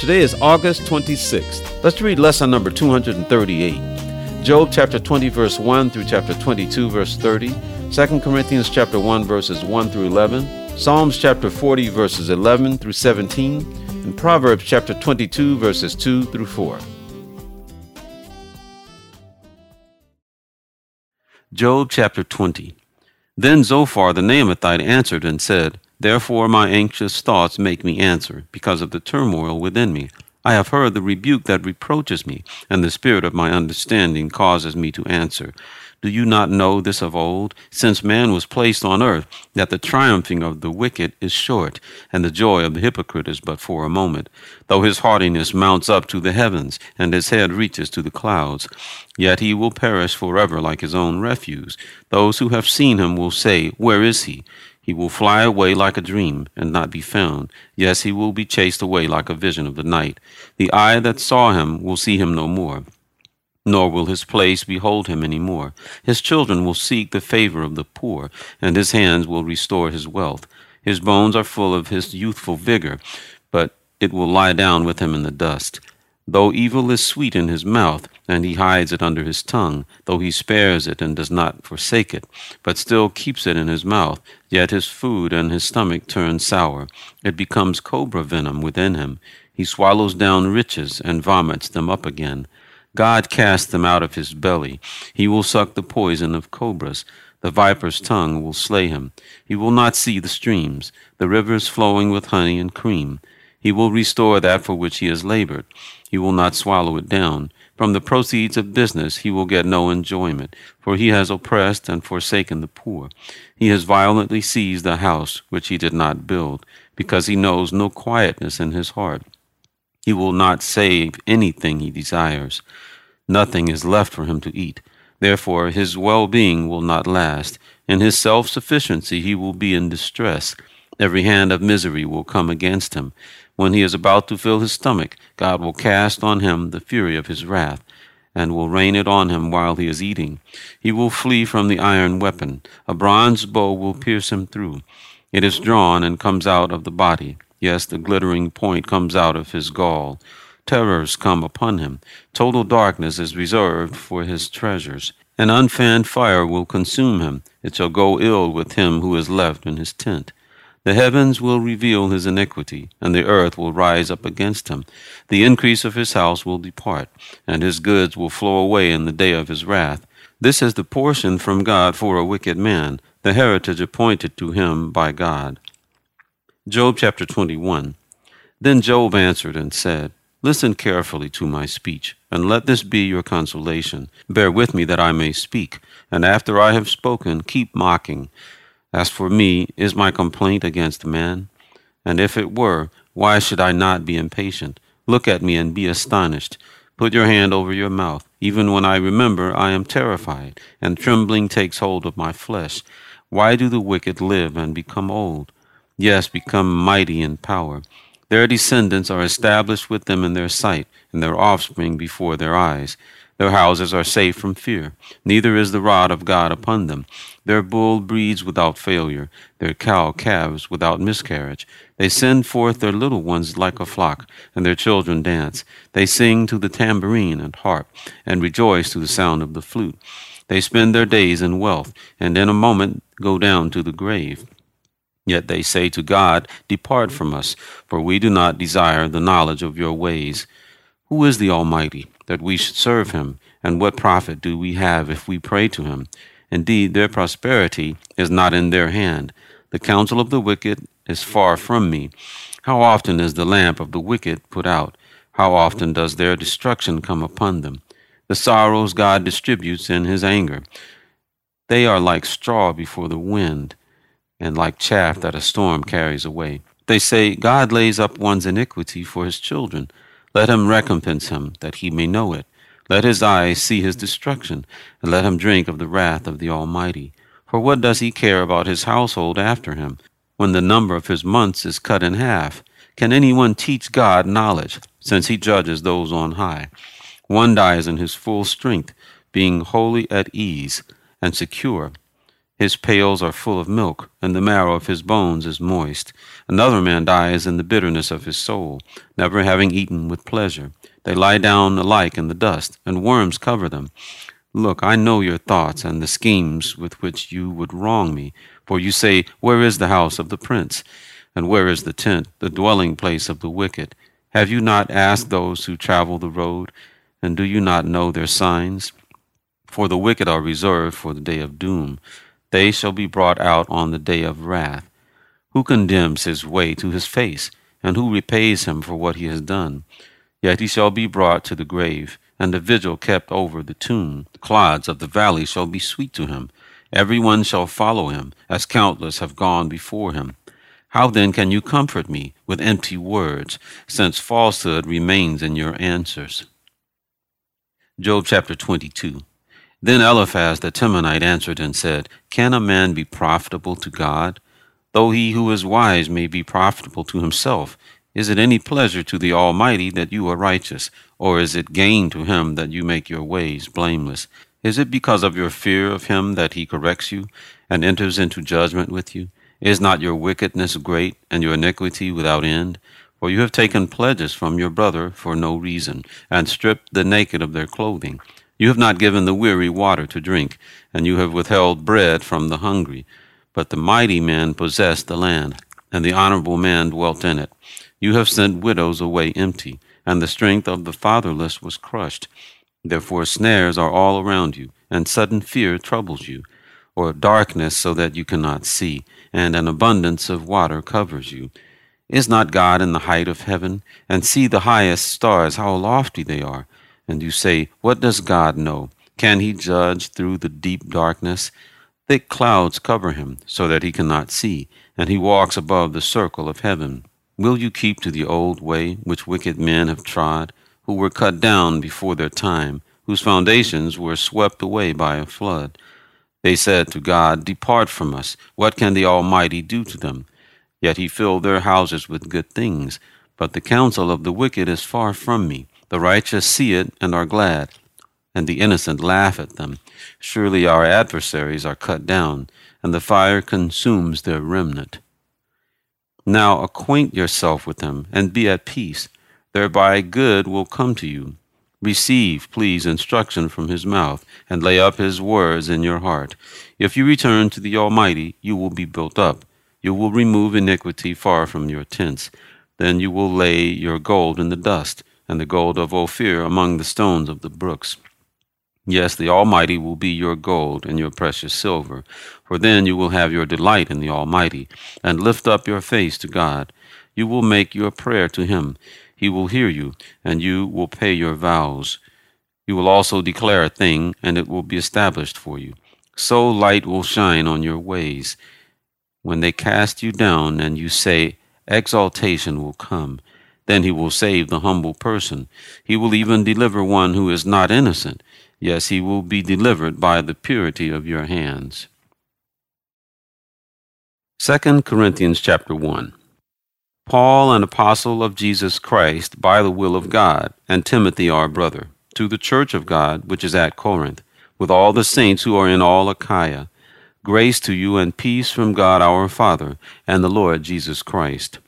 Today is August 26th. Let's read lesson number 238. Job chapter 20 verse 1 through chapter 22 verse 30, 2 Corinthians chapter 1 verses 1 through 11, Psalms chapter 40 verses 11 through 17, and Proverbs chapter 22 verses 2 through 4. Job chapter 20. Then Zophar the Naamathite answered and said, Therefore my anxious thoughts make me answer, because of the turmoil within me. I have heard the rebuke that reproaches me, and the spirit of my understanding causes me to answer. Do you not know this of old, since man was placed on earth, that the triumphing of the wicked is short, and the joy of the hypocrite is but for a moment? Though his haughtiness mounts up to the heavens, and his head reaches to the clouds, yet he will perish forever like his own refuse. Those who have seen him will say, Where is he? He will fly away like a dream and not be found. Yes, he will be chased away like a vision of the night. The eye that saw him will see him no more, nor will his place behold him any more. His children will seek the favor of the poor, and his hands will restore his wealth. His bones are full of his youthful vigor, but it will lie down with him in the dust. Though evil is sweet in his mouth, and he hides it under his tongue, though he spares it and does not forsake it, but still keeps it in his mouth, yet his food and his stomach turn sour. It becomes cobra venom within him. He swallows down riches and vomits them up again. God cast them out of his belly. He will suck the poison of cobras. The viper's tongue will slay him. He will not see the streams, the rivers flowing with honey and cream. He will restore that for which he has labored. He will not swallow it down. From the proceeds of business he will get no enjoyment, for he has oppressed and forsaken the poor. He has violently seized a house which he did not build, because he knows no quietness in his heart. He will not save anything he desires. Nothing is left for him to eat. Therefore his well being will not last. In his self sufficiency he will be in distress. Every hand of misery will come against him. When he is about to fill his stomach, God will cast on him the fury of his wrath, and will rain it on him while he is eating. He will flee from the iron weapon. A bronze bow will pierce him through. It is drawn and comes out of the body. Yes, the glittering point comes out of his gall. Terrors come upon him. Total darkness is reserved for his treasures. An unfanned fire will consume him. It shall go ill with him who is left in his tent. The heavens will reveal his iniquity, and the earth will rise up against him. The increase of his house will depart, and his goods will flow away in the day of his wrath. This is the portion from God for a wicked man, the heritage appointed to him by God. Job chapter 21. Then Job answered and said, Listen carefully to my speech, and let this be your consolation. Bear with me that I may speak, and after I have spoken, keep mocking. As for me, is my complaint against man? And if it were, why should I not be impatient? Look at me and be astonished. Put your hand over your mouth. Even when I remember, I am terrified, and trembling takes hold of my flesh. Why do the wicked live and become old? Yes, become mighty in power. Their descendants are established with them in their sight, and their offspring before their eyes. Their houses are safe from fear, neither is the rod of God upon them. Their bull breeds without failure, their cow calves without miscarriage. They send forth their little ones like a flock, and their children dance. They sing to the tambourine and harp, and rejoice to the sound of the flute. They spend their days in wealth, and in a moment go down to the grave. Yet they say to God, Depart from us, for we do not desire the knowledge of your ways. Who is the Almighty? that we should serve him, and what profit do we have if we pray to him? Indeed, their prosperity is not in their hand. The counsel of the wicked is far from me. How often is the lamp of the wicked put out? How often does their destruction come upon them? The sorrows God distributes in his anger. They are like straw before the wind, and like chaff that a storm carries away. They say, God lays up one's iniquity for his children. Let him recompense him, that he may know it. Let his eyes see his destruction, and let him drink of the wrath of the Almighty. For what does he care about his household after him, when the number of his months is cut in half? Can anyone teach God knowledge, since he judges those on high? One dies in his full strength, being wholly at ease and secure. His pails are full of milk, and the marrow of his bones is moist. Another man dies in the bitterness of his soul, never having eaten with pleasure. They lie down alike in the dust, and worms cover them. Look, I know your thoughts and the schemes with which you would wrong me. For you say, Where is the house of the prince? And where is the tent, the dwelling place of the wicked? Have you not asked those who travel the road? And do you not know their signs? For the wicked are reserved for the day of doom. They shall be brought out on the day of wrath. Who condemns his way to his face? And who repays him for what he has done? Yet he shall be brought to the grave and the vigil kept over the tomb. The clods of the valley shall be sweet to him. Every one shall follow him, as countless have gone before him. How then can you comfort me with empty words, since falsehood remains in your answers? Job chapter 22. Then Eliphaz the Temanite answered and said, Can a man be profitable to God? Though he who is wise may be profitable to himself, is it any pleasure to the Almighty that you are righteous, or is it gain to him that you make your ways blameless? Is it because of your fear of him that he corrects you, and enters into judgment with you? Is not your wickedness great, and your iniquity without end? For you have taken pledges from your brother for no reason, and stripped the naked of their clothing. You have not given the weary water to drink, and you have withheld bread from the hungry. But the mighty man possessed the land, and the honorable man dwelt in it. You have sent widows away empty, and the strength of the fatherless was crushed. Therefore snares are all around you, and sudden fear troubles you, or darkness so that you cannot see, and an abundance of water covers you. Is not God in the height of heaven? And see the highest stars, how lofty they are. And you say, What does God know? Can he judge through the deep darkness? Thick clouds cover him, so that he cannot see, and he walks above the circle of heaven. Will you keep to the old way which wicked men have trod, who were cut down before their time, whose foundations were swept away by a flood? They said to God, Depart from us. What can the Almighty do to them? Yet he filled their houses with good things. But the counsel of the wicked is far from me. The righteous see it and are glad, and the innocent laugh at them. Surely our adversaries are cut down, and the fire consumes their remnant. Now acquaint yourself with him, and be at peace. Thereby good will come to you. Receive, please, instruction from his mouth, and lay up his words in your heart. If you return to the Almighty, you will be built up. You will remove iniquity far from your tents. Then you will lay your gold in the dust, and the gold of Ophir among the stones of the brooks. Yes, the Almighty will be your gold and your precious silver, for then you will have your delight in the Almighty, and lift up your face to God. You will make your prayer to Him. He will hear you, and you will pay your vows. You will also declare a thing, and it will be established for you. So light will shine on your ways. When they cast you down, and you say, Exaltation will come, then He will save the humble person. He will even deliver one who is not innocent. Yes, he will be delivered by the purity of your hands. 2 Corinthians chapter 1 Paul, an apostle of Jesus Christ by the will of God, and Timothy our brother, to the church of God which is at Corinth, with all the saints who are in all Achaia, grace to you and peace from God our Father and the Lord Jesus Christ.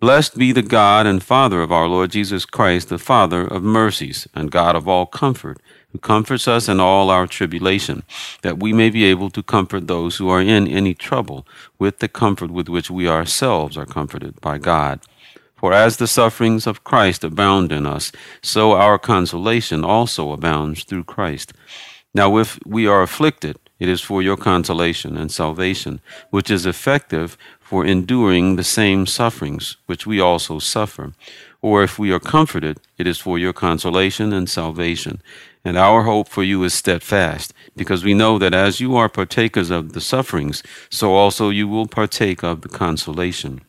Blessed be the God and Father of our Lord Jesus Christ, the Father of mercies, and God of all comfort who comforts us in all our tribulation, that we may be able to comfort those who are in any trouble with the comfort with which we ourselves are comforted by God. For as the sufferings of Christ abound in us, so our consolation also abounds through Christ. Now, if we are afflicted, it is for your consolation and salvation, which is effective for enduring the same sufferings which we also suffer. Or if we are comforted, it is for your consolation and salvation. And our hope for you is steadfast, because we know that as you are partakers of the sufferings, so also you will partake of the consolation.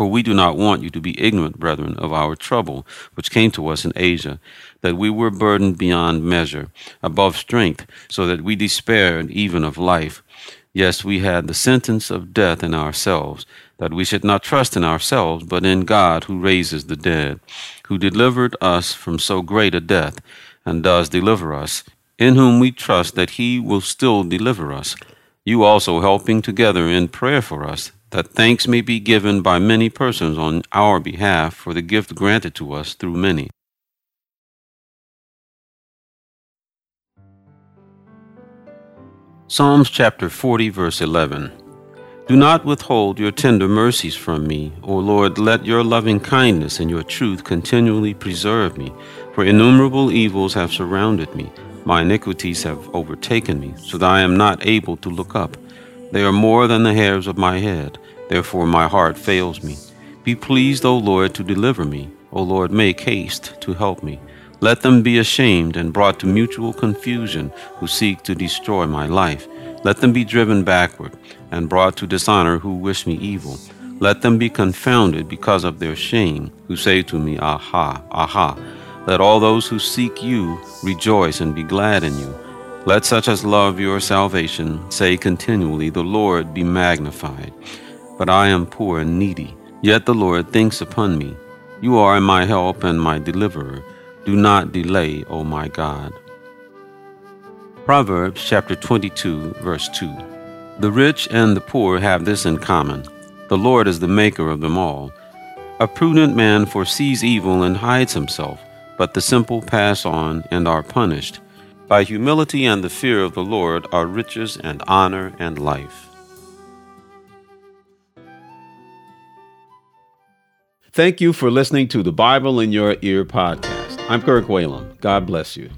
For we do not want you to be ignorant, brethren, of our trouble, which came to us in Asia, that we were burdened beyond measure, above strength, so that we despaired even of life. Yes, we had the sentence of death in ourselves, that we should not trust in ourselves, but in God who raises the dead, who delivered us from so great a death, and does deliver us, in whom we trust that he will still deliver us. You also helping together in prayer for us that thanks may be given by many persons on our behalf for the gift granted to us through many. Psalms chapter 40, verse 11. Do not withhold your tender mercies from me, O Lord. Let your loving kindness and your truth continually preserve me. For innumerable evils have surrounded me. My iniquities have overtaken me, so that I am not able to look up. They are more than the hairs of my head. Therefore my heart fails me. Be pleased, O Lord, to deliver me. O Lord, make haste to help me. Let them be ashamed and brought to mutual confusion who seek to destroy my life. Let them be driven backward and brought to dishonor who wish me evil. Let them be confounded because of their shame, who say to me, Aha, aha. Let all those who seek you rejoice and be glad in you. Let such as love your salvation say continually, The Lord be magnified. But I am poor and needy, yet the Lord thinks upon me. You are my help and my deliverer. Do not delay, O my God. Proverbs chapter 22, verse 2. The rich and the poor have this in common the Lord is the maker of them all. A prudent man foresees evil and hides himself, but the simple pass on and are punished. By humility and the fear of the Lord are riches and honor and life. Thank you for listening to the Bible in Your Ear podcast. I'm Kirk Whalum. God bless you.